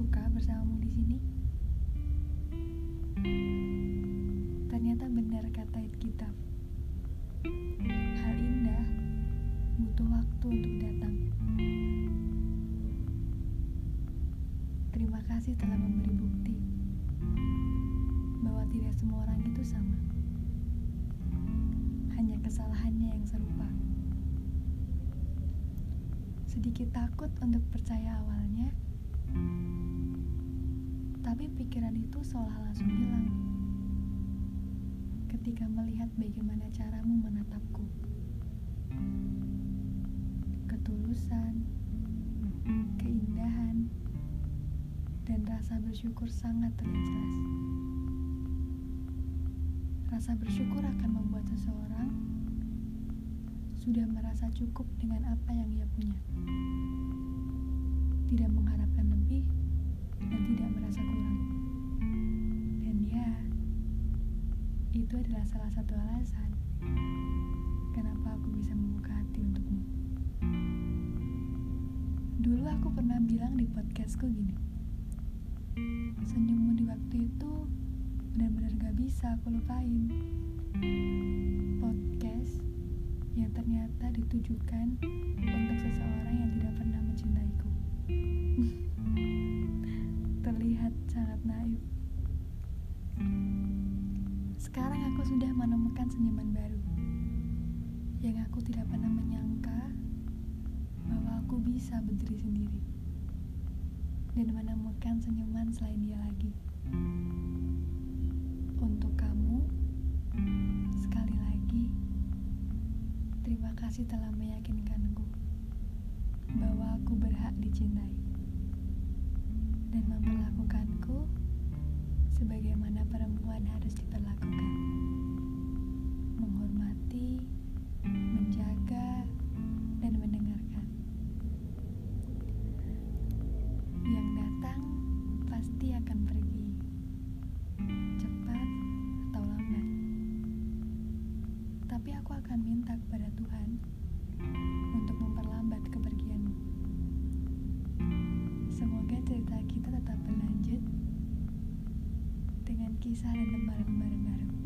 suka bersamamu di sini. Ternyata benar kata kita. Hal indah butuh waktu untuk datang. Terima kasih telah memberi bukti bahwa tidak semua orang itu sama. Hanya kesalahannya yang serupa. Sedikit takut untuk percaya awalnya, pikiran itu seolah langsung hilang ketika melihat bagaimana caramu menatapku. Ketulusan, keindahan, dan rasa bersyukur sangat terlihat jelas. Rasa bersyukur akan membuat seseorang sudah merasa cukup dengan apa yang ia punya. Tidak mengharapkan lebih dan tidak merasa kurang. Itu adalah salah satu alasan kenapa aku bisa membuka hati untukmu. Dulu aku pernah bilang di podcastku gini, senyummu di waktu itu benar-benar gak bisa aku lupain. Podcast yang ternyata ditujukan untuk seseorang yang tidak pernah mencintaiku. Sekarang aku sudah menemukan senyuman baru yang aku tidak pernah menyangka bahwa aku bisa berdiri sendiri dan menemukan senyuman selain dia lagi. Untuk kamu, sekali lagi, terima kasih telah meyakinkanku bahwa aku berhak dicintai dan memperlakukanku sebagaimana perempuan harus diperlakukan. Menghormati, menjaga, dan mendengarkan. Yang datang pasti akan pergi, cepat atau lambat. Tapi aku akan minta kepada Tuhan kisah dan lembaran-lembaran baru.